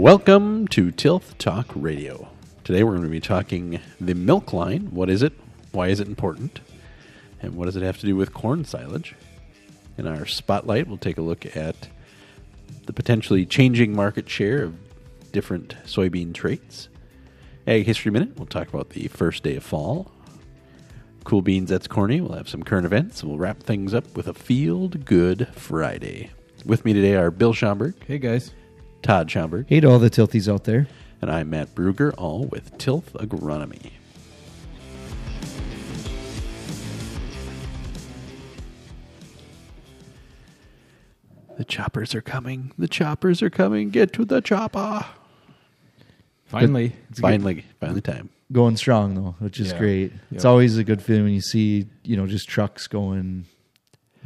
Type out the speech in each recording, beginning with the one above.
Welcome to Tilth Talk Radio. Today we're going to be talking the milk line. What is it? Why is it important? And what does it have to do with corn silage? In our spotlight, we'll take a look at the potentially changing market share of different soybean traits. Ag History Minute, we'll talk about the first day of fall. Cool Beans, that's corny. We'll have some current events. We'll wrap things up with a Field Good Friday. With me today are Bill Schomburg, Hey guys. Todd Schomburg, Hey to all the tilties out there. and I'm Matt Bruger, all with Tilth Agronomy. The choppers are coming. The choppers are coming. Get to the chopper. Finally. Finally, finally time. Going strong though, which is Yeah. great. It's Yep. always a good feeling when you see, you know, just trucks going,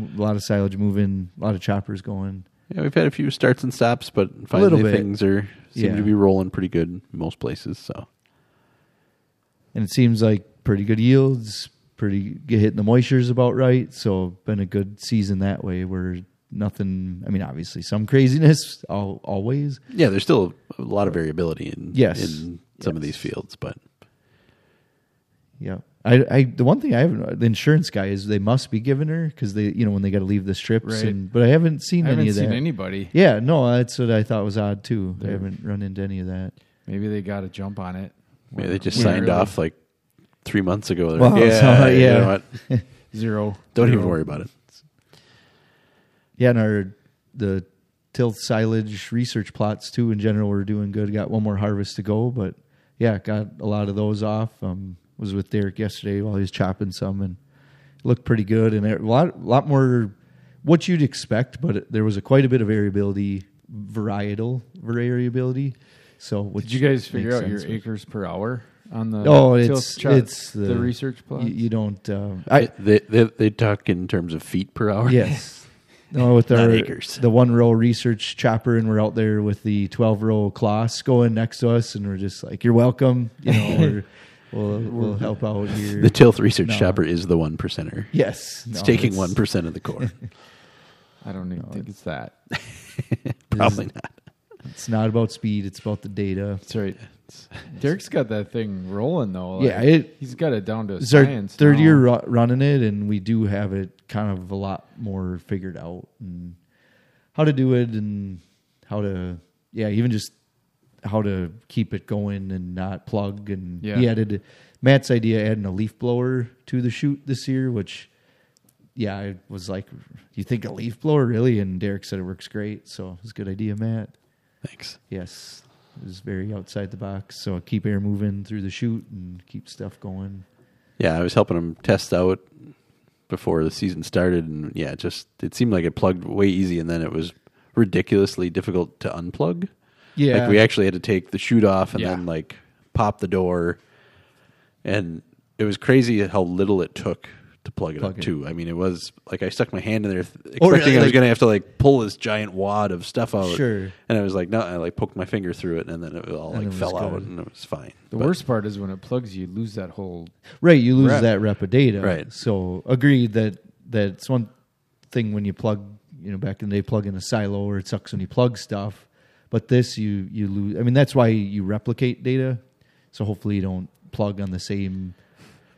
a lot of silage moving, a lot of choppers going. Yeah, we've had a few starts and stops, but finally bit. things are seem Yeah. to be rolling pretty good in most places. So And it seems like pretty good yields, pretty get hitting the moistures about right. So been a good season that way where nothing I mean obviously some craziness al always. yeah, there's still a lot of variability in Yes. in some of Yes. these fields, but Yeah. I, I the one thing I haven't the insurance guy is they must be giving her because they you know when they got to leave the strips Right. and but I haven't seen I any haven't of seen that. anybody. Yeah, no, that's what I thought was odd too. I haven't run into any of that. Maybe they got a jump on it. yeah, they just signed really off like three months ago. They're Well, like, yeah, so, you yeah. know what? Zero. Don't even worry about it. Yeah, and our the tilth silage research plots too in general we're doing good. Got one more harvest to go, but yeah, got a lot of those off. Um, was with Derek yesterday while he was chopping some and it looked pretty good and a lot lot more what you'd expect, but it, there was a quite a bit of variability, varietal variability. So, which Did you guys figure out your sense. acres per hour on the Oh, tilt it's chart, it's the, the, research plot? You, you don't. Uh, I they, they they talk in terms of feet per hour. Yes. No, with our acres. the one row research chopper, and we're out there with the twelve row class going next to us, and we're just like, "You're welcome," you know. we're, we'll we'll help out here. The Tilth Research No. Shopper is the one percenter. yes, It's no, taking one percent of the core. I don't even think it's that. Probably not. It's not about speed; it's about the data. That's right. Derek's got that thing rolling though. Yeah, it- he's got it down to It's our science. third now. year ru- running it, and we do have it kind of a lot more figured out and how to do it, and how to yeah, even just how to keep it going and not plug. And Yeah. he added Matt's idea adding a leaf blower to the chute this year, which yeah, I was like, you think a leaf blower really? And Derek said it works great, so it's a good idea, Matt. Thanks. Yes, it was very outside the box, so I keep air moving through the chute and keep stuff going. Yeah, I was helping him test out before the season started, and yeah, it just it seemed like it plugged way easy, and then it was ridiculously difficult to unplug. Yeah, Like we actually had to take the chute off and Yeah. then like pop the door, and it was crazy how little it took to plug it Plug up it. too. I mean, it was like I stuck my hand in there, th- expecting Oh, really? I was Like- going to have to like pull this giant wad of stuff out. Sure. And I was like, no, I like poked my finger through it, and then it all And like it was fell out, and it was fine. The But- worst part is when it plugs, you lose that whole. Right, you lose Rep. that rep of data. Right. So agreed that that's one thing when you plug, you know, back in the day, plug in a silo or it sucks when you plug stuff. But this, you you lose. I mean, that's why you replicate data. So hopefully you don't plug on the same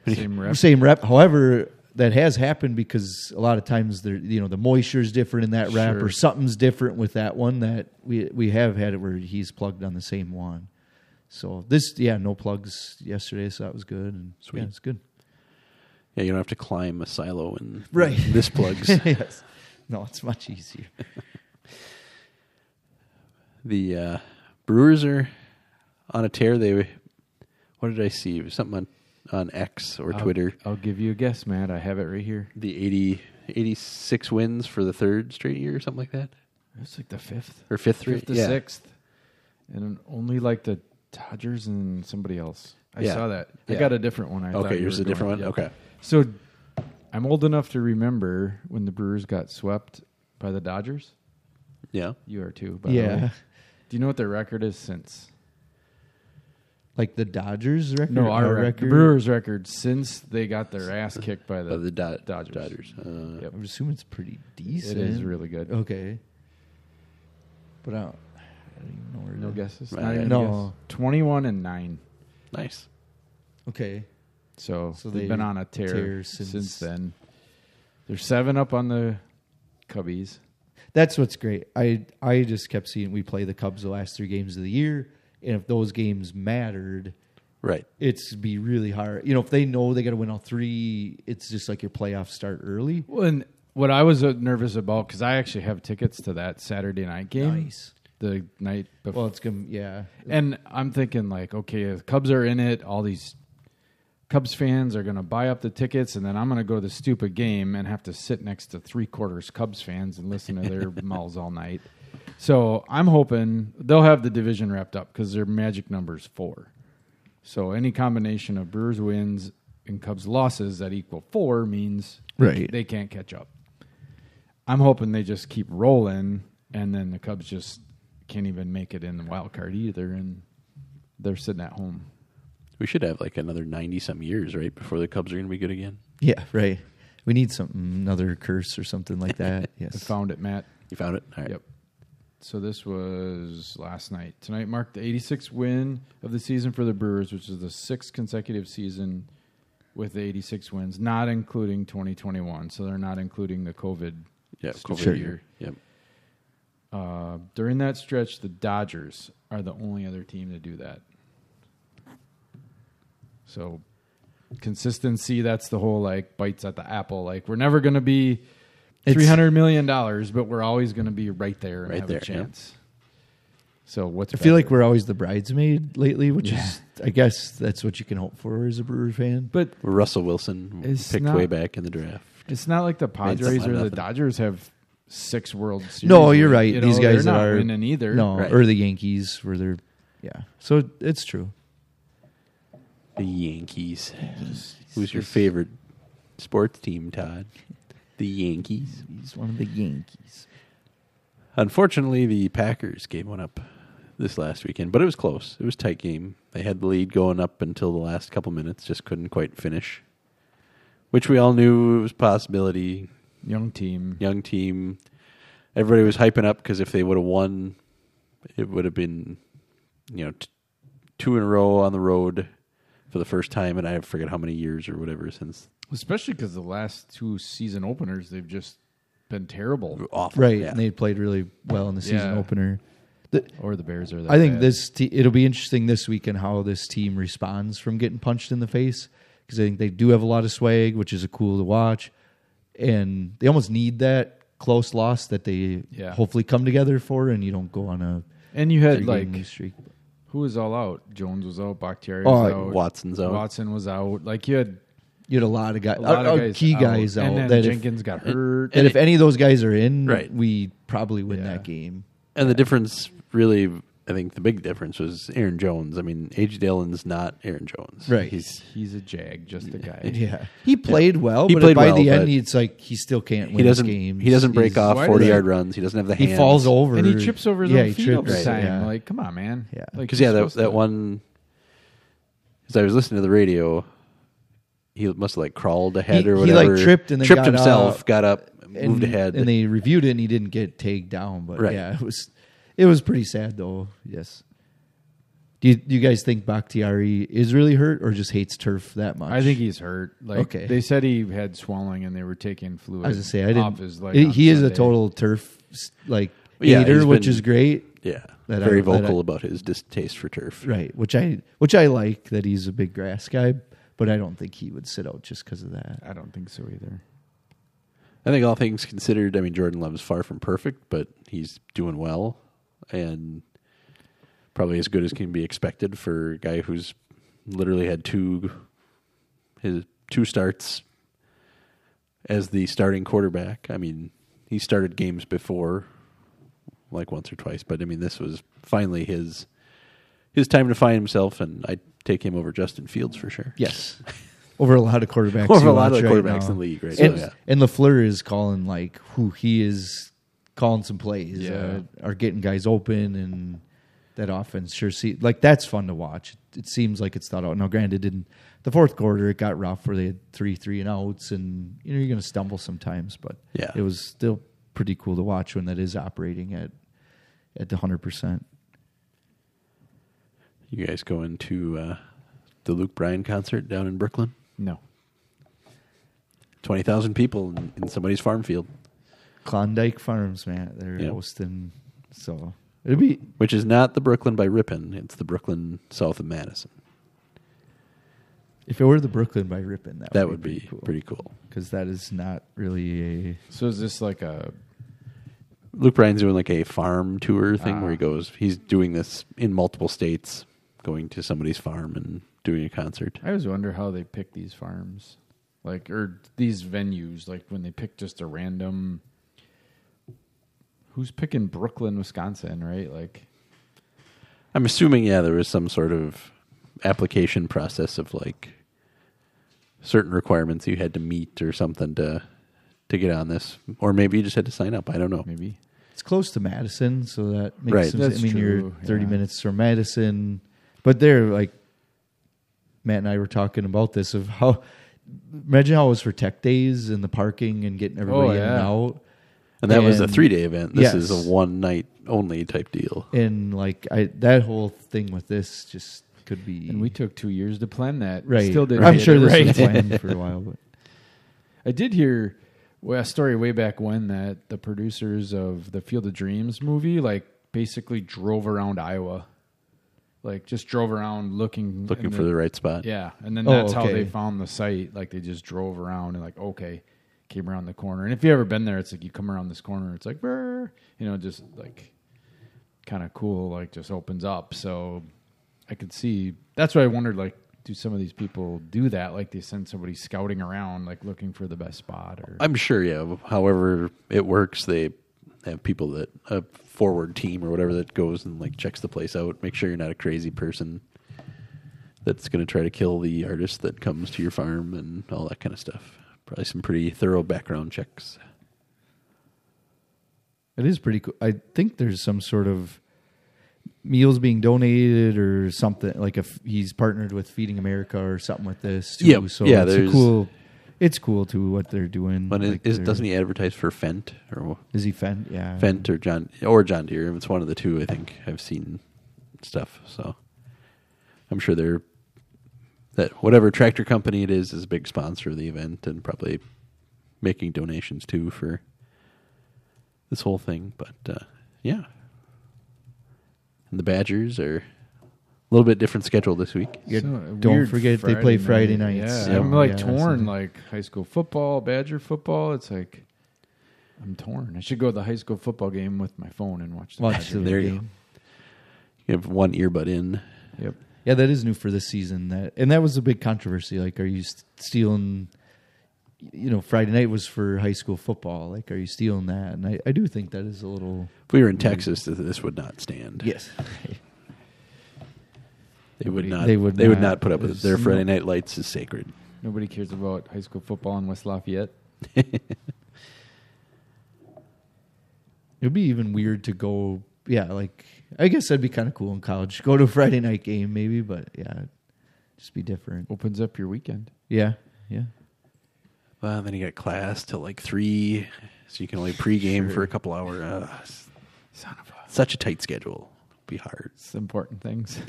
Same rep. same rep. However, that has happened because a lot of times there, you know, the moisture is different in that rep, Sure. or something's different with that one. That we we have had it where he's plugged on the same one. So this, yeah, no plugs yesterday, so that was good. And Sweet. yeah, it's good. Yeah, you don't have to climb a silo and Right. this plugs. yes. No, it's much easier. the uh, Brewers are on a tear. They what did I see? It was something on on X or I'll- Twitter. I'll give you a guess, Matt. I have it right here. The 80, 86 wins for the third straight year, or something like that, It's like the fifth, or fifth straight. fifth to yeah. sixth, and only like the Dodgers and somebody else. I Yeah. saw that. I got a different one. I thought Okay, you yours a different one. going- Okay. So I'm old enough to remember when the Brewers got swept by the Dodgers. yeah. You are too. By the yeah. way. Do you know what their record is since? Like the Dodgers record? No, our, Our record. Brewers record since they got their ass kicked by the, Uh, the Do- Dodgers. Dodgers. Uh, Yep. I would assume it's pretty decent. It is really good. Okay. But I don't, I don't even know where No the- guesses. Right. Not even a No. guess. Twenty-one and nine. Nice. Okay. So, So they've they been on a tear, tear since, since- then. They're seven up on the Cubbies. That's what's great. I I just kept seeing we play the Cubs the last three games of the year, and if those games mattered, Right. it's be really hard. You know, if they know they got to win all three, it's just like your playoffs start early. Well, and what I was uh, nervous about because I actually have tickets to that Saturday night game, Nice. the night before. Well, it's gonna yeah. And I'm thinking like, okay, the Cubs are in it. All these Cubs fans are going to buy up the tickets, and then I'm going to go to the stupid game and have to sit next to three quarters Cubs fans and listen to their mouths all night. So I'm hoping they'll have the division wrapped up because their magic number is four. So any combination of Brewers wins and Cubs losses that equal four means Right. they can't catch up. I'm hoping they just keep rolling, and then the Cubs just can't even make it in the wild card either, and they're sitting at home. We should have like another 90 some years, right, before the Cubs are going to be good again. Yeah, right. We need something, another curse or something like that. Yes. I Yes. found it, Matt. You found it? All right. Yep. So this was last night. Tonight marked the 86th win of the season for the Brewers, which is the sixth consecutive season with the 86 wins, not including 2021. So they're not including the COVID Yeah, stupid COVID Sure. year. Yep. Uh, during that stretch, the Dodgers are the only other team to do that. So consistency, that's the whole like bites at the apple. Like we're never going to be It's- three hundred million dollars, but we're always going to be right there and Right have there, a yeah. chance. So what's I feel like we're always the bridesmaid lately, which Yeah. is, I guess, that's what you can hope for as a Brewer fan. but Russell Wilson It's picked not- way back in the draft. it's not like the Padres or the nothing. Dodgers have six World Series. No, you're right. You These know, guys they're that not are winning either. No, Right. or the Yankees, where they're, yeah. So it's true. The Yankees. Who's your favorite sports team, Todd? The Yankees. He's one of the Yankees. Unfortunately, the Packers gave one up this last weekend, but it was close. It was a tight game. They had the lead going up until the last couple minutes, just couldn't quite finish. Which we all knew was a possibility. Young team. Young team. Everybody was hyping up because if they would have won, it would have been, you know, t- two in a row on the road for the first time, and I forget how many years or whatever since Especially because the last two season openers, they've just been terrible. awful. Right, Yeah. and they played really well in the season Yeah. opener. The, Or the Bears are. That I think bad. this te- it'll be interesting this weekend how this team responds from getting punched in the face because I think they do have a lot of swag, which is a cool to watch, and they almost need that close loss that they Yeah. hopefully come together for, and you don't go on a And you had three-game like streak. Who was all out? Jones was out. Bakhtiari Oh, was like out. Watson's out. Watson was out. Like you had You had a lot of guys, a lot uh, of uh, guys key out. guys out. And then that if, Jenkins got hurt. and if any of those guys are in, Right. we probably win Yeah. that game. And the difference, really, I think the big difference was Aaron Jones. I mean, A.J. Dillon's not Aaron Jones. Right. He's He's a jag, just a guy. Yeah, he played well, He but played by well, the end, but it's like he still can't win he doesn't his games. he doesn't break He's- off forty yard runs. He doesn't have the hands. He falls over And he trips over his yeah, own feet all the time. yeah. Like, come on, man. Yeah. Because you're yeah, that that to- one. As I was listening to the radio, he must have like crawled ahead He- or he, whatever. like, tripped and then tripped got himself, up got up, and, moved ahead. and they reviewed it, and he didn't get tagged down. But Right. yeah, it was it was pretty sad though. Yes. Do you, do you guys think Bakhtiari is really hurt or just hates turf that much? I think he's hurt. Like Okay. they said he had swelling and they were taking fluid I was gonna say I didn't. off his leg. he on he is a Sunday. total turf like Yeah, hater, he's which been- is great. yeah, that very I- that vocal I- about his distaste for turf. Right, which I which I like that he's a big grass guy, but I don't think he would sit out just because of that. I don't think so either. I think all things considered, I mean Jordan Love is far from perfect, but he's doing well and probably as good as can be expected for a guy who's literally had two his two starts as the starting quarterback. I mean, he started games before like once or twice, but I mean this was finally his his time to find himself and I take him over Justin Fields for sure. Yes, over a lot of quarterbacks. Over a lot of right quarterbacks now. in the league, right? And, So, yeah. and Lafleur is calling like who he is calling some plays. Yeah. Uh, are getting guys open and that offense sure see like that's fun to watch. It seems like it's thought out. Now, granted, in the fourth quarter it got rough where they had three three and outs, and you know you're going to stumble sometimes, but Yeah. it was still pretty cool to watch when that is operating at at the hundred percent. You guys going to uh, the Luke Bryan concert down in Brooklyn? No. Twenty thousand people in, in somebody's farm field, Klondike Farms, man. They're Yeah. hosting. So it'll be which is not the Brooklyn by Ripon. It's the Brooklyn south of Madison. if it were the Brooklyn by Ripon, that, That would be cool. pretty cool. because that is not really a So is this like a Luke Bryan's doing like a farm tour thing Ah. where he goes. He's doing this in multiple states, going to somebody's farm and doing a concert. I always wonder how they pick these farms, like or these venues, like when they pick just a random. Who's picking Brooklyn, Wisconsin? Right, like I'm assuming, yeah, there was some sort of application process of like certain requirements you had to meet or something to to get on this, or maybe you just had to sign up. I don't know. maybe. It's close to Madison, so that makes Right. sense. That's I mean, you're 30 yeah. minutes from Madison, but they're like Matt and I were talking about this of how imagine how it was for Tech Days and the parking and getting oh, everybody Oh, in and out. And that was a And- three day event. This is Yes. a one night only type deal. And like I, that whole thing with this just could be And we took two years to plan that. right. Still didn't. I'm get sure it this right. was planned for a while, but I did hear well, a story way back when that the producers of the Field of Dreams movie like basically drove around Iowa, like just drove around looking Looking and for then- the right spot. Yeah, and then Oh, that's how okay. they found the site. Like they just drove around and like okay, came around the corner. And if you ever been there, it's like you come around this corner, it's like "Brr," you know, just like kind of cool. Like just opens up. So I could see. That's why I wondered. Like, do some of these people do that? Like they send somebody scouting around, like looking for the best spot, or I'm sure, yeah. However it works, they have people that a forward team or whatever that goes and like checks the place out. Make sure you're not a crazy person that's going to try to kill the artist that comes to your farm and all that kind of stuff. Probably some pretty thorough background checks. it is pretty cool. I think there's some sort of meals being donated or something like if he's partnered with Feeding America or something with this. Too. Yep. So Yeah, it's cool. It's cool too what they're doing. But Like is, doesn't he advertise for Fendt or Is he Fendt? Yeah. Fendt or John or John Deere? It's one of the two. I think I've seen stuff. So I'm sure they're that whatever tractor company it is is a big sponsor of the event and probably making donations too for this whole thing. But uh, yeah, and the Badgers are a little bit different schedule this week. So, don't weird forget they play Friday nights. Yeah, Yeah. I'm like Yeah, torn. so- Like high school football, Badger football. It's like I'm torn. I should go to the high school football game with my phone and watch the Watch Badger the There you game. You have one earbud in. Yep. Yeah, that is new for this season. That and that was a big controversy. Like, are you st- stealing? You know, Friday night was for high school football. Like, are you stealing that? And I, I do think that is a little If we were in Texas, th- this would not stand. yes. They would not. they would They would not. not put up with it. Their Friday no- night lights is sacred. Nobody cares about high school football in West Lafayette. It'd be even weird to go. Yeah, like I guess that'd be kind of cool in college. Go to a Friday night game, maybe. But yeah, just be different. Opens up your weekend. Yeah, yeah. Well, then you got class till like three, so you can only pregame Sure. for a couple hours. Uh, Son of a. such a tight schedule. Be hard. It's important things.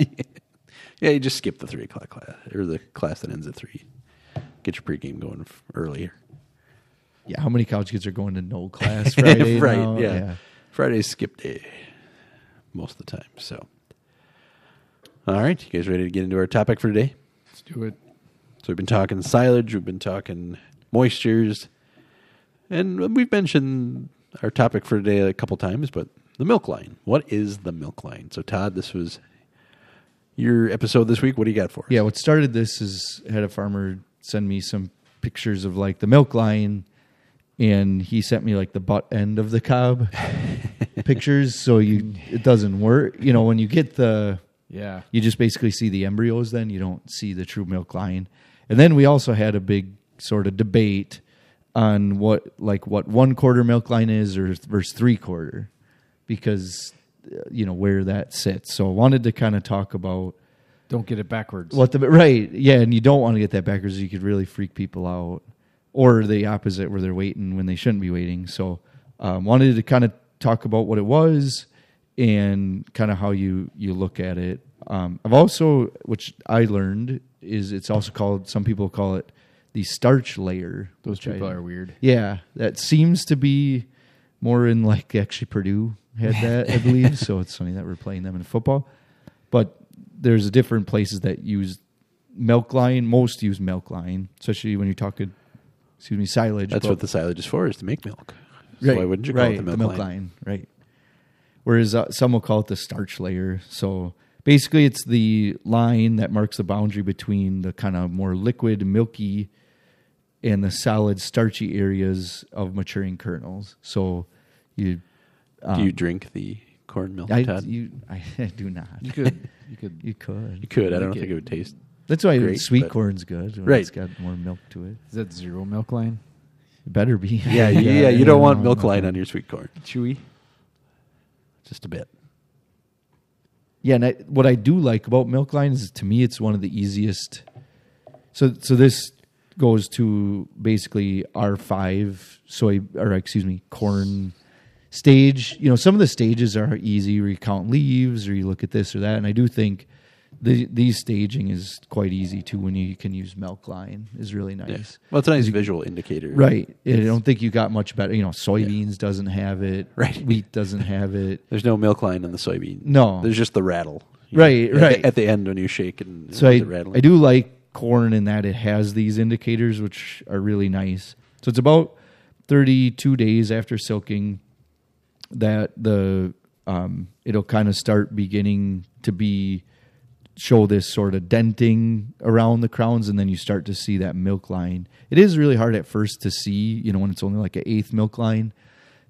Yeah, you just skip the three o'clock class or the class that ends at three. Get your pregame going f- earlier. Yeah, how many college kids are going to no class Friday? right? now? Yeah. Friday's skip day most of the time. So, all right, you guys ready to get into our topic for today? Let's do it. So we've been talking silage, we've been talking moistures, and we've mentioned our topic for today a couple times, but the milk line. What is the milk line? So Todd, this was your episode this week. What do you got for us? Yeah, what started this is I had a farmer send me some pictures of like the milk line, and he sent me like the butt end of the cob pictures. So you it doesn't work. You know, when you get the Yeah. you just basically see the embryos. Then you don't see the true milk line. And then we also had a big sort of debate on what like what one quarter milk line is or versus three quarter, because uh, you know where that sits. So I wanted to kind of talk about Don't get it backwards. what the right, yeah, and you don't want to get that backwards. You could really freak people out, or the opposite, where they're waiting when they shouldn't be waiting. So, um, wanted to kind of talk about what it was and kind of how you you look at it Um, I've also, which I learned, is it's also called. Some people call it the starch layer. Those which I- people are weird. Yeah, that seems to be more in like actually Purdue had that, I believe. So it's funny that we're playing them in football. But there's different places that use milk line. Most use milk line, especially when you're talking, excuse me, silage. That's what the silage is for, is to make milk. So why wouldn't you call right, it the milk, line? Right. Whereas uh, some will call it the starch layer. So basically, it's the line that marks the boundary between the kind of more liquid, milky, and the solid, starchy areas of maturing kernels. So you, Do you drink the corn milk, I, Todd? you, I, do not. You could, you could. You could. You could. I don't Like think it. it would taste. That's why Great, sweet corn's good. When Right. It's got more milk to it. Is that zero milk line? It better be. Yeah, you, yeah. You don't want milk line on your sweet corn. Chewy. Just a bit. Yeah, and I, what I do like about Milkline is to me it's one of the easiest. So so this goes to basically R five soy or excuse me corn stage. You know, some of the stages are easy where you count leaves or you look at this or that, and I do think the these staging is quite easy too when you can use milk line is really nice. Yeah. Well, it's a nice visual indicator. Right. I don't think you got much better. You know, soybeans doesn't have it. Right. Wheat doesn't have it. There's no milk line on the soybean. No. There's just the rattle. Right, At the- right. At the end when you shake and So I. I do like corn in that it has these indicators, which are really nice. So it's about 32 days after silking that the um, it'll kind of start beginning to be show this sort of denting around the crowns, and then you start to see that milk line. It is really hard at first to see, you know, when it's only like an eighth milk line,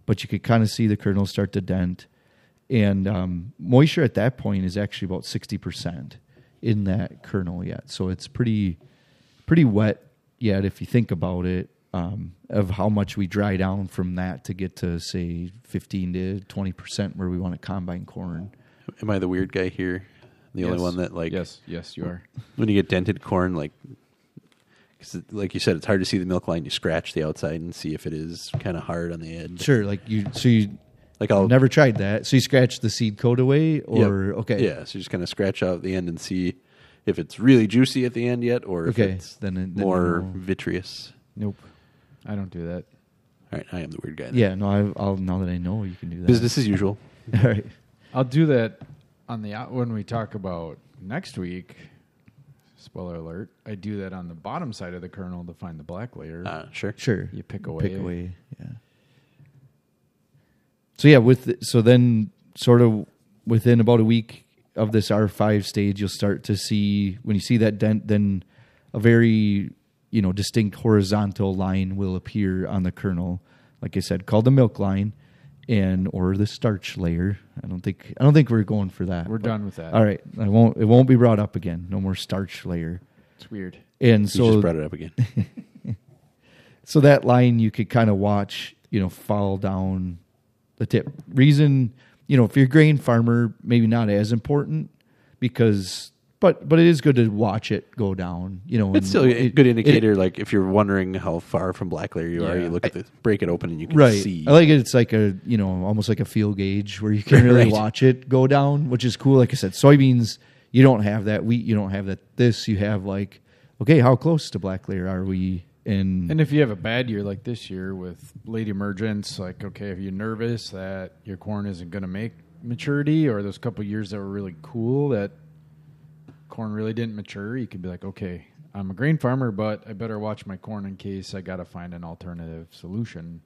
but you could kind of see the kernels start to dent and um, moisture at that point is actually about 60% in that kernel yet so it's pretty pretty wet yet if you think about it um, of how much we dry down from that to get to say 15 to 20% where we want to combine corn Am I the weird guy here? The only one that like yes, yes, you are. when you get dented corn, like, 'cause it- like you said, it's hard to see the milk line. You scratch the outside and see if it is kind of hard on the edge. sure like you so you Like I'll never tried that so you scratch the seed coat away or Yep. okay yeah. So you just kind of scratch out the end and see if it's really juicy at the end yet, or if Okay, it's then it- then more you know. vitreous. Nope, I don't do that. All right, I am the weird guy. then. yeah no I, i'll now that i know you can do that business as usual. all right I'll do that on the when we talk about next week. Spoiler alert! I do that on the bottom side of the kernel to find the black layer. Uh, sure. Sure. You pick away. Pick away. Yeah. So yeah, with the, so then sort of within about a week of this R five stage, you'll start to see when you see that dent, then a very you know distinct horizontal line will appear on the kernel, like I said, called the milk line, and or the starch layer. I don't think I don't think we're going for that. We're but- done with that. All right, I won't. It won't be brought up again. No more starch layer. It's weird. And You so just brought it up again. so that line you could kind of watch, you know, fall down the tip. Reason, you know, if you're a grain farmer, maybe not as important because, but but it is good to watch it go down. You know, It's still a it- good it- indicator. like if you're wondering how far from black layer you are, you look at the break it open and you can right. see. I like it. It's like a you know almost like a field gauge where you can really Right. watch it go down, which is cool. Like I said, soybeans you don't have that. Wheat you don't have that. This you have like okay, how close to black layer are we? And, And if you have a bad year like this year with late emergence, like okay, if you're nervous that your corn isn't going to make maturity, or those couple years that were really cool that corn really didn't mature, you could be like, okay, I'm a grain farmer, but I better watch my corn in case I got to find an alternative solution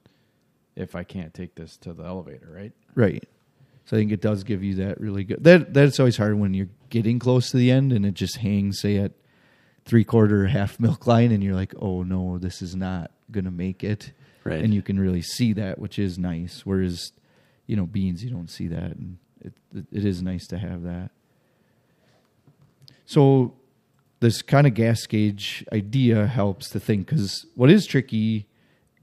if I can't take this to the elevator, right? Right. So I think it does give you that really good. That that's always hard when you're getting close to the end and it just hangs, say at three quarter half milk line, and you're like, oh no, this is not gonna make it. Right. And you can really see that, which is nice. Whereas, you know, beans you don't see that, and it it, it is nice to have that. So this kind of gas gauge idea helps to think because what is tricky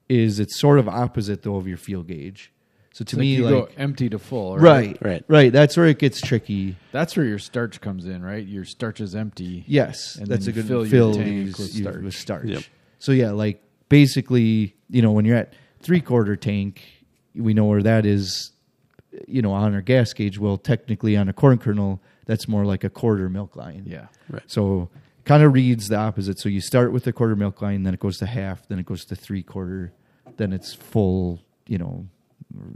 is it's sort of opposite though of your field gauge. So to It's like me, you like go empty to full, right, Right. right. That's where it gets tricky. That's where your starch comes in, right? Your starch is empty. Yes, And that's a you good fill your fill tank use- with use starch. with starch. Yep. So yeah, like basically, you know, when you're at three quarter tank, we know where that is. You know, on our gas gauge. Well, technically, on a corn kernel, that's more like a quarter milk line. Yeah. Right. So kind of reads the opposite. So you start with the quarter milk line, then it goes to half, then it goes to three quarter, then it's full, you know,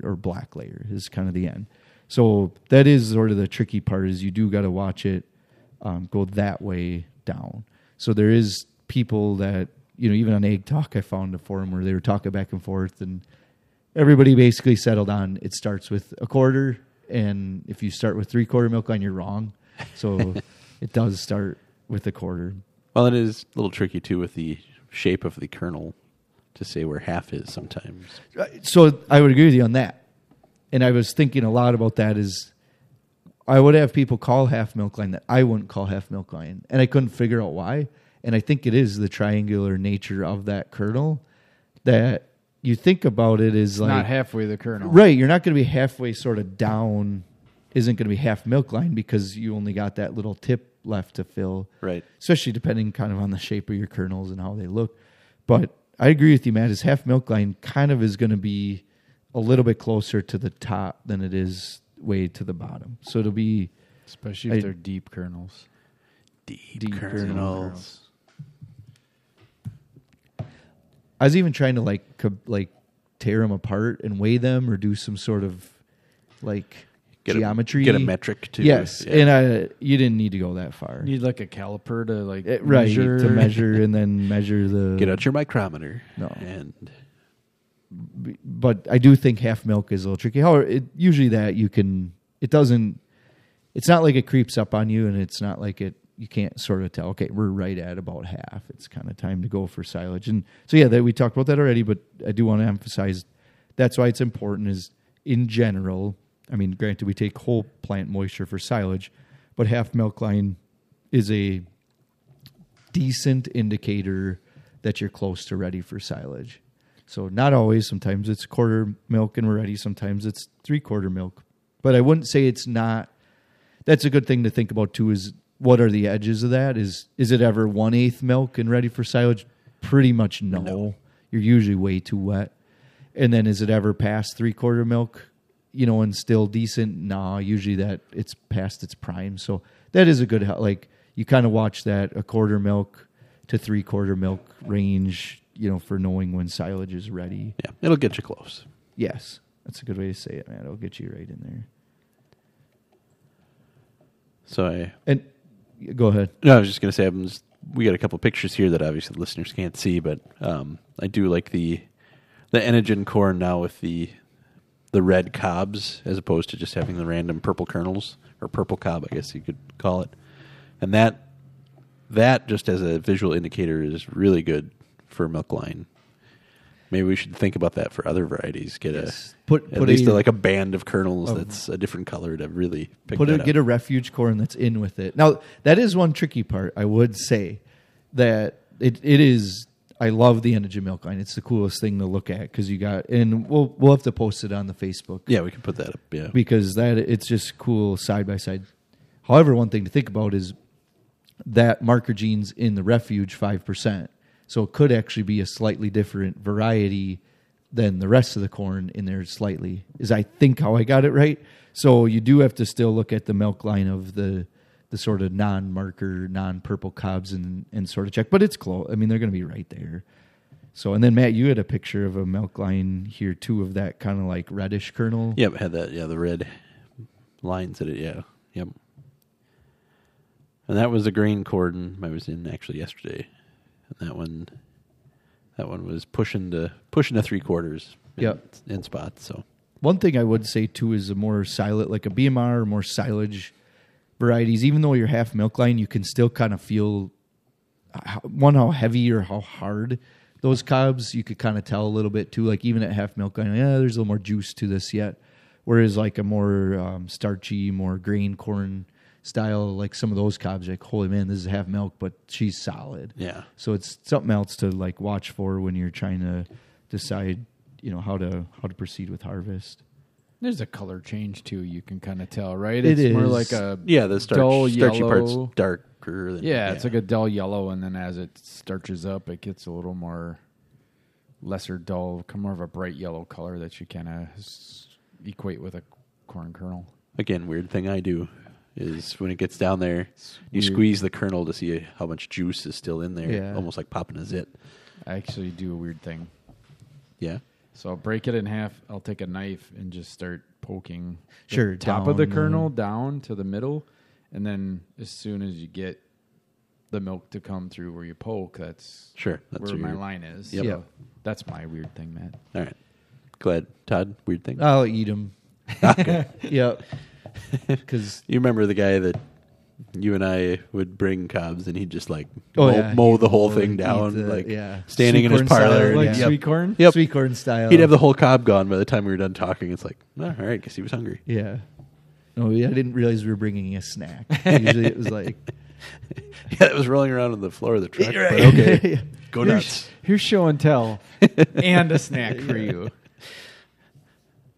or black layer is kind of the end. So that is sort of the tricky part is you do got to watch it um, go that way down. So there is people that you know even on Ag Talk I found a forum where they were talking back and forth and everybody basically settled on it starts with a quarter and if you start with three quarter milk on, you're wrong. So it does start with a quarter. Well, it is a little tricky too with the shape of the kernel to say where half is sometimes. Uh, So I would agree with you on that. And I was thinking a lot about that is I would have people call half milk line that I wouldn't call half milk line. And I couldn't figure out why. And I think it is the triangular nature of that kernel that you think about it is like Not halfway the kernel. Right, you're not going to be halfway sort of down isn't going to be half milk line because you only got that little tip left to fill Right. especially depending kind of on the shape of your kernels and how they look. But I agree with you, Matt. Is half milk line kind of is going to be a little bit closer to the top than it is way to the bottom. So it'll be Especially if I- they're deep kernels. Deep, Deep kernels. kernels. I was even trying to like co- like tear them apart and weigh them or do some sort of like Get geometry. A, get a metric too. Yes, Yeah. and I you didn't need to go that far. You need like a caliper to like Eh, right measure. to measure and then measure the get out your micrometer. No. And but I do think half milk is a little tricky. However, it, usually that you can, it doesn't, it's not like it creeps up on you, and it's not like it you can't sort of tell. Okay, we're right at about half. It's kind of time to go for silage, and so yeah, that we talked about that already. But I do want to emphasize that's why it's important. Is in general, I mean, granted, we take whole plant moisture for silage, but half milk line is a decent indicator that you're close to ready for silage. So not always. Sometimes it's quarter milk and we're ready. Sometimes it's three quarter milk. But I wouldn't say it's not. That's a good thing to think about too. Is what are the edges of that? Is is it ever one eighth milk and ready for silage? Pretty much no. No. You're usually way too wet. And then is it ever past three quarter milk? You know, and still decent? Nah. Usually that it's past its prime. So that is a good like you kind of watch that a quarter milk to three quarter milk range. You know, for knowing when silage is ready. yeah, it'll get you close. Yes, that's a good way to say it, man. It'll get you right in there. So I And go ahead. No, I was just going to say, I'm just, we got a couple pictures here that obviously the listeners can't see, but um, I do like the the Enogen corn now with the the red cobs as opposed to just having the random purple kernels or purple cob, I guess you could call it. And that that just as a visual indicator is really good for milk line. Maybe we should think about that for other varieties. Get Yes. a Put- at put least a- like a band of kernels that's a different color to really pick Put a, up. get a refuge corn that's in with it. Now that is one tricky part. I would say that it it is. I love the Enogen milk line. It's the coolest thing to look at because you got and we'll we'll have to post it on the Facebook. yeah, we can put that up. Yeah, because that it's just cool side by side. However, one thing to think about is that marker genes in the refuge five percent, so it could actually be a slightly different variety than the rest of the corn in there. Slightly is I think how I got it right. So you do have to still look at the milk line of the the sort of non-marker, non-purple cobs and and sort of check, but it's close. I mean, they're going to be right there. So and then Matt, you had a picture of a milk line here too of that kind of like reddish kernel. Yep, had that. Yeah, the red lines in it. Yeah, yep. And that was a grain cordon I was in actually yesterday, and that one, that one was pushing to pushing to three quarters. In, Yep. in spots. So One thing I would say too is a more silent, like a BMR or more silage varieties. Even though you're half milk line, you can still kind of feel how, one how heavy or how hard those cobs. You could kind of tell a little bit too. Like even at half milk line, yeah, there's a little more juice to this yet. Whereas like a more um, starchy, more grain corn style, like some of those cobs, like holy man, this is half milk, but she's solid. yeah, So it's something else to like watch for when you're trying to decide, you know, how to how to proceed with harvest. There's a color change too. You can kind of tell, right? It it's more like a yeah. The starch, dull starchy yellow. parts darker. Than, Yeah, it's like a dull yellow, and then as it starches up, it gets a little more lesser dull, come more of a bright yellow color that you kind of equate with a corn kernel. again weird thing I do. Is when it gets down there, you weird. squeeze the kernel to see how much juice is still in there, Yeah. almost like popping a zit. I actually do a weird thing. Yeah, So I'll break it in half. I'll take a knife and just start poking the Sure, top of the down, kernel down to the middle, and then as soon as you get the milk to come through where you poke, that's sure. That's where my your- line is. Yep. So Yep. that's my weird thing, Matt. All right. Go ahead, Todd. Weird thing. I'll eat them. Ah, yep. Because you remember the guy that you and I would bring cobs, and he'd just like Oh, mow, yeah. mow the He'd whole thing down, like yeah. standing in his Sweet corn parlor. style, and- Like yep. sweet corn. Yep. sweet corn style. He'd have the whole cob gone by the time we were done talking. It's like, oh, all right, guess he was hungry. Yeah. Oh, no, I didn't realize we were bringing a snack. Usually it was like, Yeah, it was rolling around on the floor of the truck. But okay, go Here's, nuts. here's show and tell, and a snack for you.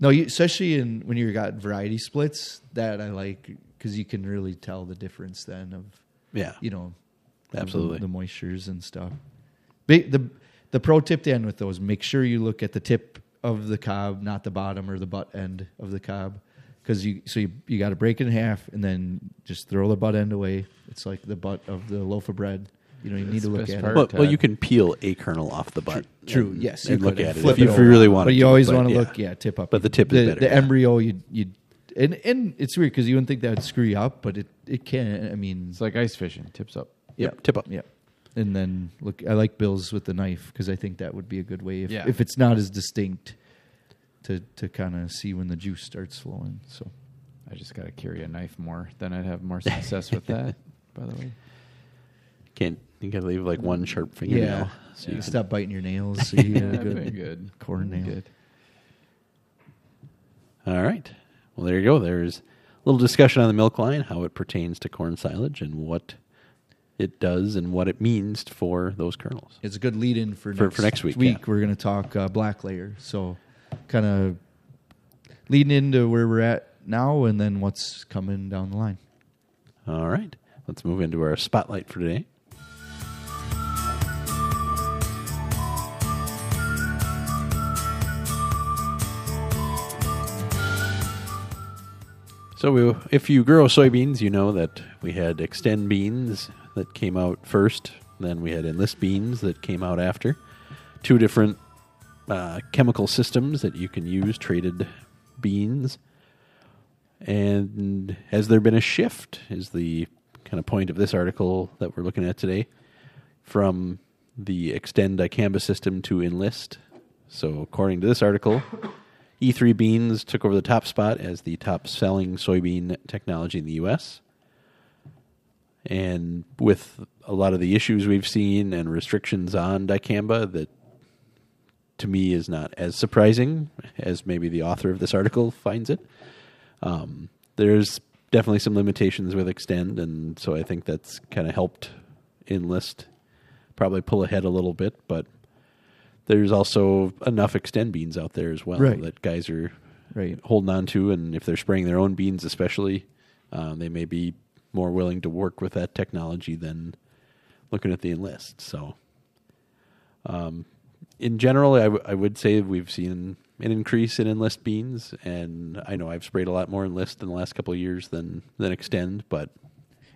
No, you, especially in when you got variety splits, that I like because you can really tell the difference then of Yeah, you know, Absolutely. the, the moistures and stuff. Ba- the the pro tip to end with those: make sure you look at the tip of the cob, not the bottom or the butt end of the cob, because you so you, you got to break it in half and then just throw the butt end away. It's like the butt of the loaf of bread. You know, you need to look at it. well, well, you can peel a kernel off the butt. True. and- yes, and you look at it if you, it if you over. really want. To. But you always want to look, yeah, tip up. But the tip is better, The yeah. embryo, you you, and and it's weird because you wouldn't think that would screw you up, but it it can. I mean, It's like ice fishing. Tips up. Yep, tip up. Yeah. And then look, I like Bill's with the knife because I think that would be a good way if Yeah. if it's not as distinct to to kind of see when the juice starts flowing. So I just got to carry a knife more. Then I'd have more success with that. By the way, Can't you gotta leave like one sharp fingernail? yeah, So you can- stop biting your nails. So you yeah, get a very good, good. corn nail. Good. All right. Well, there you go. There's a little discussion on the milk line, how it pertains to corn silage, and what it does and what it means for those kernels. It's a good lead in for For- next for next week, Week yeah. we're going to talk uh, black layer. So kind of leading into where we're at now, and then what's coming down the line. All right. Let's move into our spotlight for today. So, we, if you grow soybeans, you know that we had Extend beans that came out first, then we had Enlist beans that came out after. Two different uh, chemical systems that you can use, traded beans. And has there been a shift? Is the kind of point of this article that we're looking at today from the Extend dicamba system to Enlist? So, according to this article, E3 beans took over the top spot as the top selling soybean technology in the U.S. And with a lot of the issues we've seen and restrictions on dicamba, that to me is not as surprising as maybe the author of this article finds it. Um, there's definitely some limitations with Extend, and so I think that's kind of helped Enlist probably pull ahead a little bit, but there's also enough Extend beans out there as well Right. that guys are Right. holding on to, and if they're spraying their own beans, especially, um, they may be more willing to work with that technology than looking at the enlist. So, um, in general, I, w- I would say we've seen an increase in enlist beans, and I know I've sprayed a lot more enlist in the last couple of years than than extend, but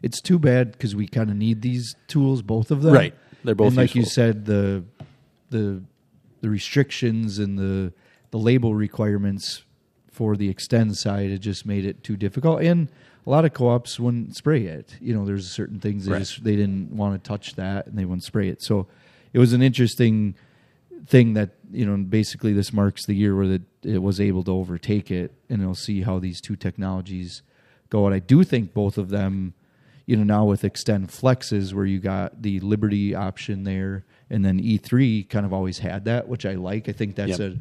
It's too bad because we kind of need these tools, both of them. Right. They're both And like you said, the the the restrictions and the the label requirements for the extend side it just made it too difficult. And a lot of co-ops wouldn't spray it. You know, there's certain things they Right. just they didn't want to touch that and they wouldn't spray it. So it was an interesting thing that you know basically this marks the year where it was able to overtake it and we'll see how these two technologies go and i do think both of them you know now with extend flexes where you got the liberty option there and then e3 kind of always had that which i like. I think that's Yep.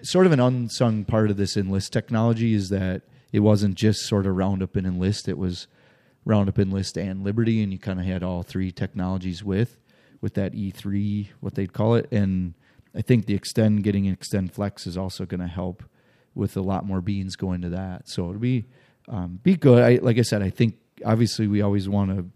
a sort of an unsung part of this enlist technology is that it wasn't just sort of roundup and enlist. It was roundup enlist and liberty and you kind of had all three technologies with with that e3 what they'd call it. And i think the extend getting extend flex is also going to help with a lot more beans going to that. So it'll be um, be good. I, like i said i think obviously we always want to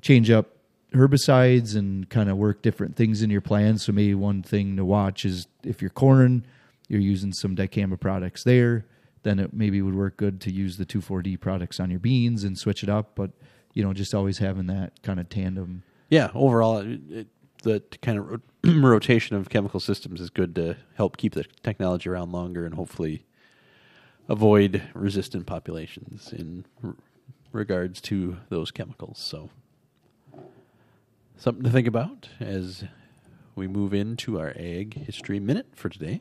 change up herbicides and kind of work different things in your plan. So maybe one thing to watch is if you're corn, you're using some dicamba products there. then it maybe would work good to use the 2,4-D products on your beans and switch it up. But you know, just always having that kind of tandem. Yeah, overall, it, it, the kind of rotation of chemical systems is good to help keep the technology around longer and hopefully avoid resistant populations in r- regards to those chemicals. So, something to think about as we move into our Ag History Minute for today.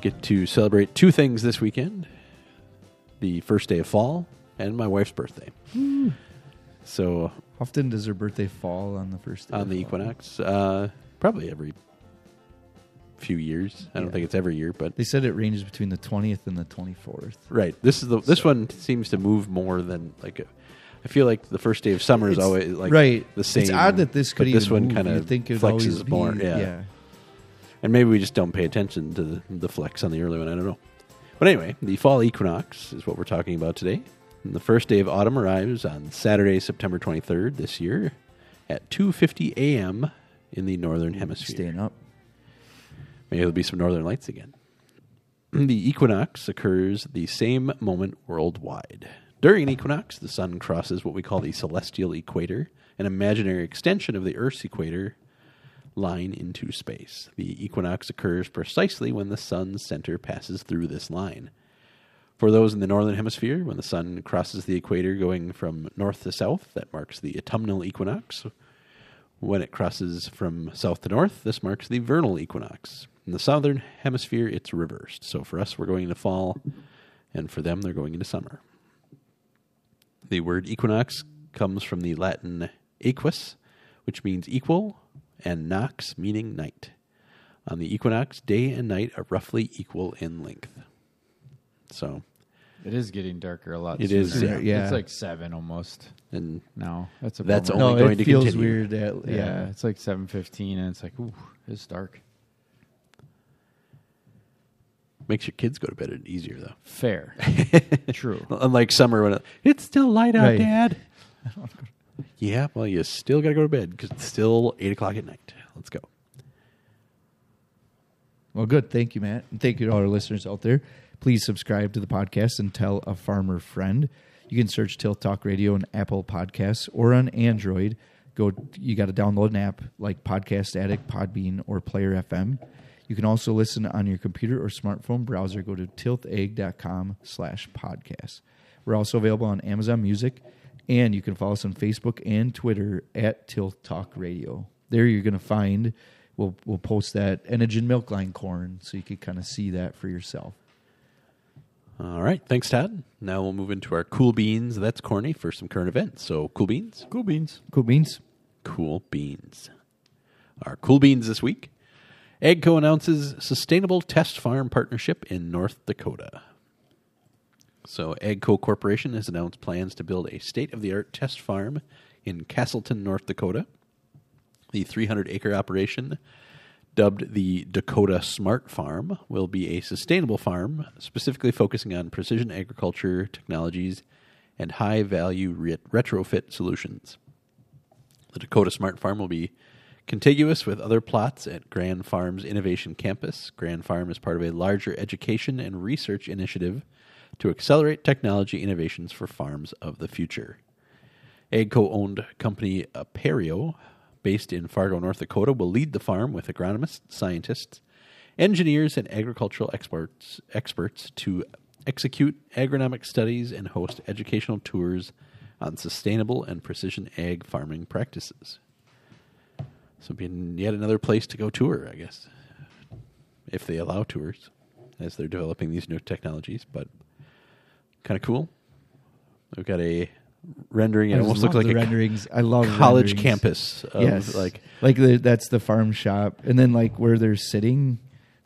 Get to celebrate two things this weekend the first day of fall and my wife's birthday. So, Often does her birthday fall on the first day on of the fall? equinox, uh, probably every few years. I don't Yeah. think it's every year, but They said it ranges between the 20th and the 24th. Right. This is the this So- one seems to move more than like. I feel like the first day of summer is It's- always like right. the same. It's odd that this could but this one move. kind You'd of think flexes always be, more. Yeah. yeah. and maybe we just don't pay attention to the, the flex on the early one. I don't know. But anyway, the fall equinox is what we're talking about today. And the first day of autumn arrives on Saturday, September twenty third this year, at two fifty a.m. in the northern hemisphere. Staying up. Maybe there'll be some northern lights again. The equinox occurs the same moment worldwide. During an equinox, the sun crosses what we call the celestial equator, an imaginary extension of the Earth's equator line into space. The equinox occurs precisely when the sun's center passes through this line. For those in the northern hemisphere, when the sun crosses the equator going from north to south, that marks the autumnal equinox. When it crosses from south to north, this marks the vernal equinox. In the southern hemisphere, it's reversed. So for us, we're going into fall, and for them, they're going into summer. The word equinox comes from the Latin equus, which means equal, and nox, meaning night. On the equinox, day and night are roughly equal in length. So, It is getting darker a lot. It is, sooner. yeah. It's like seven almost and now. That's a That's bummer. only no, going it to feels continue. weird. That, yeah. yeah. It's like seven fifteen, and it's like ooh, it's dark. Makes your kids go to bed easier, though. Fair, true. Unlike summer when it, it's still light out, Right. Dad. yeah, well, you still got to go to bed because it's still 8 o'clock at night. Let's go. Well, good. Thank you, Matt. And thank you to all our listeners out there. Please subscribe to the podcast and tell a farmer friend. You can search Tilt Talk Radio on Apple Podcasts or on Android. Go. You got to download an app like Podcast Addict, Podbean, or Player FM. You can also listen on your computer or smartphone browser. Go to tiltegg.com slash podcast. We're also available on Amazon Music, and you can follow us on Facebook and Twitter at Tilt Talk Radio. There you're going to find, we'll, we'll post that Enogen Milk Line corn so you can kind of see that for yourself. All right. Thanks, Todd. Now we'll move into our cool beans. That's corny for some current events. So, cool beans. Cool beans. Cool beans. Cool beans. Our cool beans this week. AGCO announces sustainable test farm partnership in North Dakota. So, AGCO Corporation has announced plans to build a state of the art test farm in Castleton, North Dakota. The 300 acre operation, dubbed the Dakota Smart Farm, will be a sustainable farm specifically focusing on precision agriculture technologies and high value ret- retrofit solutions. The Dakota Smart Farm will be contiguous with other plots at Grand Farm's Innovation Campus. Grand Farm is part of a larger education and research initiative to accelerate technology innovations for farms of the future. AGCO owned company Appareo, based in Fargo, North Dakota, will lead the farm with agronomists, scientists, engineers, and agricultural experts, experts to execute agronomic studies and host educational tours on sustainable and precision ag farming practices. So, being yet another place to go tour, I guess, if they allow tours as they're developing these new technologies. But kind of cool. We've got a rendering. It I almost looks like a renderings. I love college renderings. campus of yes, like like the, that's the farm shop, and then like where they're sitting,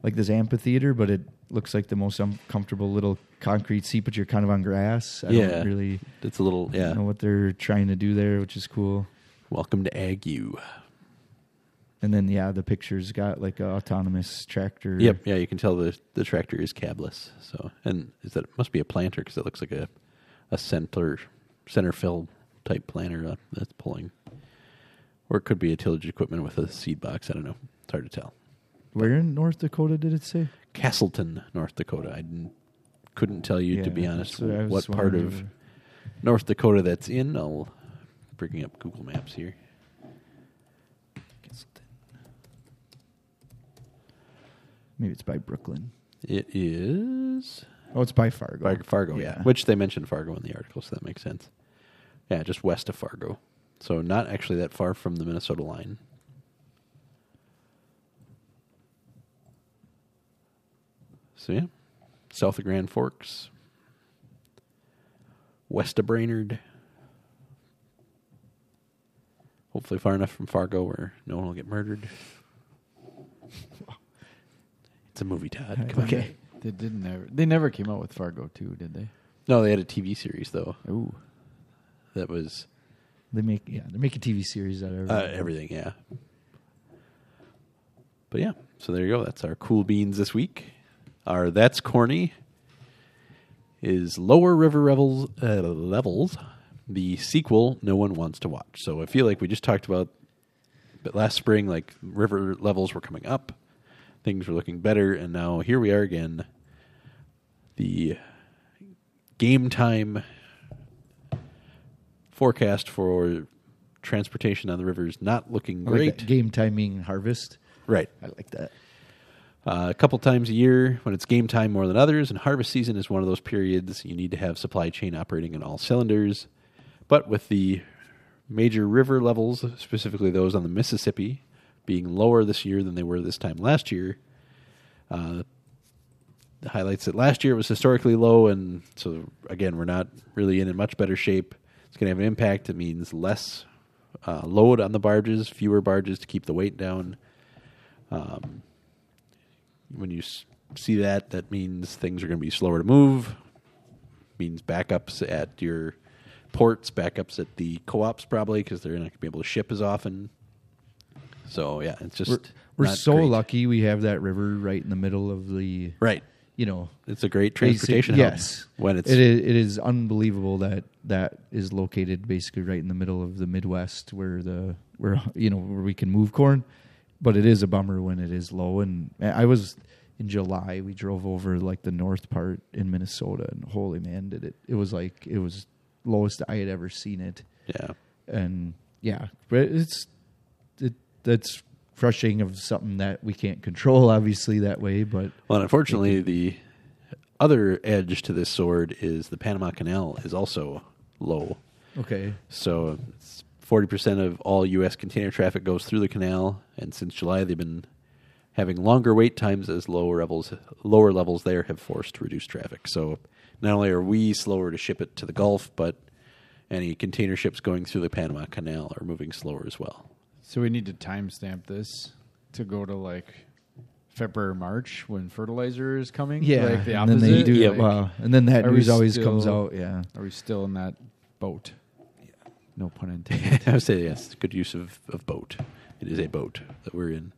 like this amphitheater, but it looks like the most uncomfortable little concrete seat, but you're kind of on grass. I Yeah. don't really it's a little yeah. know what they're trying to do there, which is cool. Welcome to Ag U. And then yeah, the picture's got like a autonomous tractor. Yep, yeah, you can tell the the tractor is cabless. So and is that it must be a planter because it looks like a a center center fill type planter that's pulling. Or it could be a tillage equipment with a seed box. I don't know. It's hard to tell. Where in North Dakota did it say? Castleton, North Dakota. I didn't- couldn't tell you, to be honest, what what part of North Dakota that's in. I'll bring up Google Maps here. Maybe it's by Brooklyn. It is Oh, it's by Fargo. Far- Fargo, yeah. Which they mentioned Fargo in the article, so that makes sense. Yeah, just west of Fargo. So not actually that far from the Minnesota line. So yeah, south of Grand Forks, west of Brainerd. Hopefully far enough from Fargo where no one will get murdered. It's a movie, Todd. Come on. Okay. They didn't never. They never came out with Fargo too, did they? No, they had a TV series though. Ooh. That was They make yeah, they make a TV series out of Uh, everything, yeah. But yeah, so there you go. That's our cool beans this week. Our that's corny is lower river levels. Uh, levels, the sequel no one wants to watch. So I feel like we just talked about, but last spring, like river levels were coming up, things were looking better, and now here we are again. The game time forecast for transportation on the river is not looking I like great. that game timing harvest. Right. I like that. Uh, a couple times a year when it's game time more than others, and harvest season is one of those periods you need to have supply chain operating in all cylinders. But with the major river levels, specifically those on the Mississippi, being lower this year than they were this time last year, uh, highlights that last year it was historically low, and so again, we're not really in a much better shape. It's going to have an impact. It means less uh, load on the barges, fewer barges to keep the weight down. Um, when you s- see that, that means things are going to be slower to move. Means backups at your ports, backups at the co-ops probably because they're not going to be able to ship as often. So yeah, it's just We're, we're so great. lucky we have that river right in the middle of the right? you know It's a great transportation. yes, when it's it is, it is unbelievable that that is located basically right in the middle of the Midwest where the where you know where we can move corn, but it is a bummer when it is low. And I was in July. We drove over like the north part in Minnesota, and holy man, did it! It was like it was lowest I had ever seen it. yeah. and yeah, but it's it, that's frustrating of something that we can't control, obviously that way. But Well, unfortunately, the other edge to this sword is the Panama Canal is also low. okay, So forty percent of all U.S. container traffic goes through the canal, and since July, they've been having longer wait times as lower levels lower levels there have forced reduced traffic. So not only are we slower to ship it to the Gulf, but any container ships going through the Panama Canal are moving slower as well. So we need to timestamp this to go to like February, March when fertilizer is coming. yeah, like the and opposite. then they do, Yeah, Like, wow, and then that news always comes out. Yeah, Are we still in that boat? No pun intended. I would say yes, good use of, of boat. It is a boat that we're in.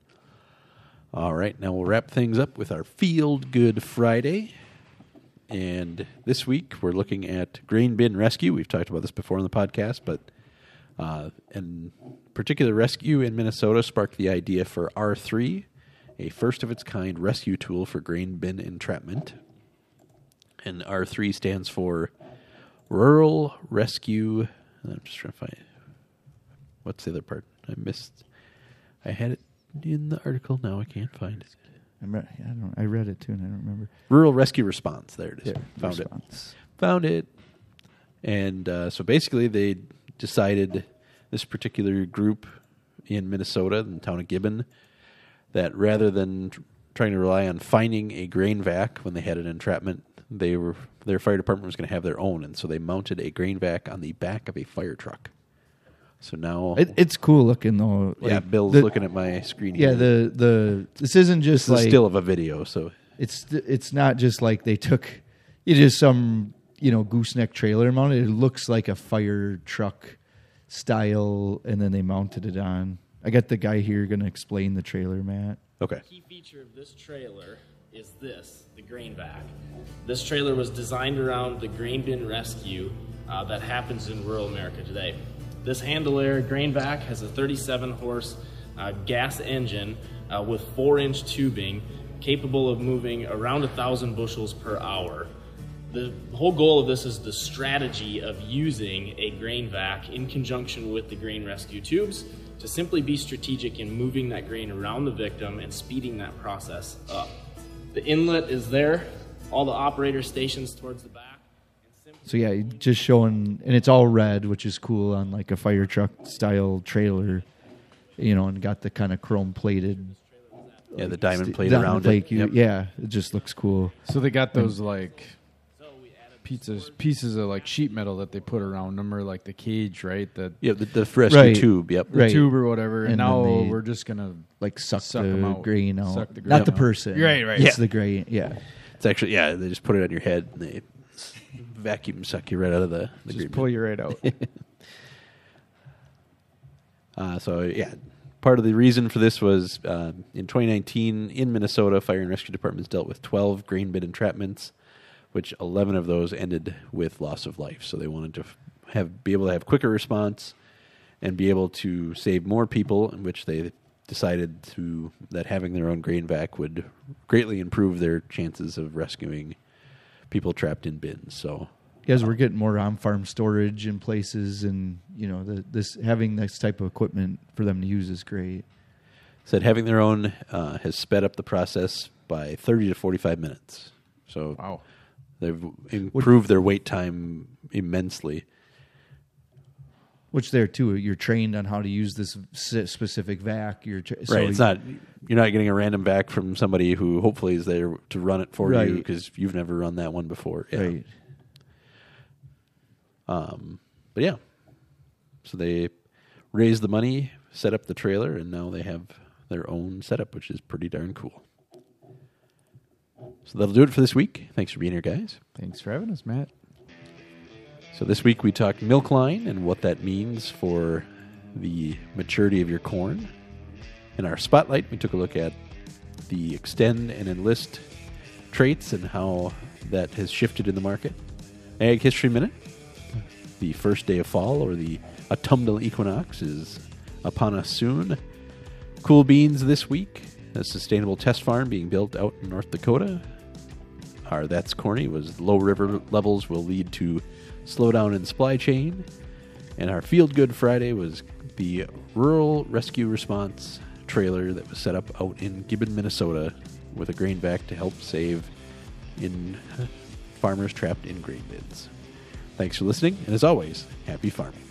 All right, now we'll wrap things up with our Field Good Friday. And this week we're looking at grain bin rescue. We've talked about this before on the podcast, but uh, in particular, rescue in Minnesota sparked the idea for R3, a first of its kind rescue tool for grain bin entrapment. And R3 stands for Rural Rescue. I'm just trying to find what's the other part. I missed. I had it in the article. Now I can't find it. I, re- I don't. I read it too, and I don't remember. Rural Rescue Response. There it is. Found it. Found it. And uh, so basically, they decided this particular group in Minnesota, in the town of Gibbon, that rather than tr- trying to rely on finding a grain vac when they had an entrapment, they were their fire department was going to have their own, and so they mounted a grain vac on the back of a fire truck. So now, It, it's cool looking though. yeah, Bill's the- looking at my screen. Yeah, here. the the this isn't just this is still of a video, so it's it's not just like they took it is some you know gooseneck trailer mounted. It looks like a fire truck style, and then they mounted it on. I got the guy here going to explain the trailer, Matt. okay. key feature of this trailer is this, the grain vac. This trailer was designed around the grain bin rescue uh, that happens in rural America today. This Handelair grain vac has a 37 horse uh, gas engine uh, with 4 inch tubing capable of moving around a thousand bushels per hour. The whole goal of this is the strategy of using a grain vac in conjunction with the grain rescue tubes to simply be strategic in moving that grain around the victim and speeding that process up. The inlet is there, all the operator stations towards the back. So yeah, just showing, and it's all red, which is cool on like a fire truck style trailer, you know, and got the kind of chrome plated Yeah, the diamond plate diamond around plate, it. you- Yep. Yeah, it just looks cool. So they got those like pieces pieces of like sheet metal that they put around them, or like the cage, right? The, Yeah, the, the rescue Right. tube. Yep. the Right. tube or whatever. And, And then now they- we're just gonna Like suck, Suck the 'em out. grain out, Suck the grain not the out. person. Right, right. It's Yeah. the grain. Yeah, It's actually yeah. They just put it on your head and they vacuum suck you right out of the, the just green pull you right out. Uh, so yeah, part of the reason for this was uh, in 2019 in Minnesota, fire and rescue departments dealt with 12 grain bin entrapments, which 11 of those ended with loss of life. So they wanted to have be able to have quicker response and be able to save more people, in which they decided to that having their own grain vac would greatly improve their chances of rescuing people trapped in bins. So Because we're getting more on farm storage in places, and you know, the, this having this type of equipment for them to use is great. said having their own uh, has sped up the process by 30 to 45 minutes. So wow. They've improved their wait time immensely. Which there too, you're trained on how to use this s- specific vac. You're tra- so right. It's not you're not getting a random back from somebody who hopefully is there to run it for you Right. because you've never run that one before. Yeah. right. Um, but yeah, so they raised the money, set up the trailer, and now they have their own setup, which is pretty darn cool. So that'll do it for this week. Thanks for being here, guys. Thanks for having us, Matt. So this week we talked milk line and what that means for the maturity of your corn. In our spotlight, we took a look at the extend and enlist traits and how that has shifted in the market. Ag History Minute. The first day of fall or the autumnal equinox is upon us soon. Cool beans this week. A sustainable test farm being built out in North Dakota. Our That's Corny was low river levels will lead to slowdown in supply chain. And our Field Good Friday was the rural rescue response trailer that was set up out in Gibbon, Minnesota with a grain vac to help save in farmers trapped in grain bins. Thanks for listening, and as always, happy farming.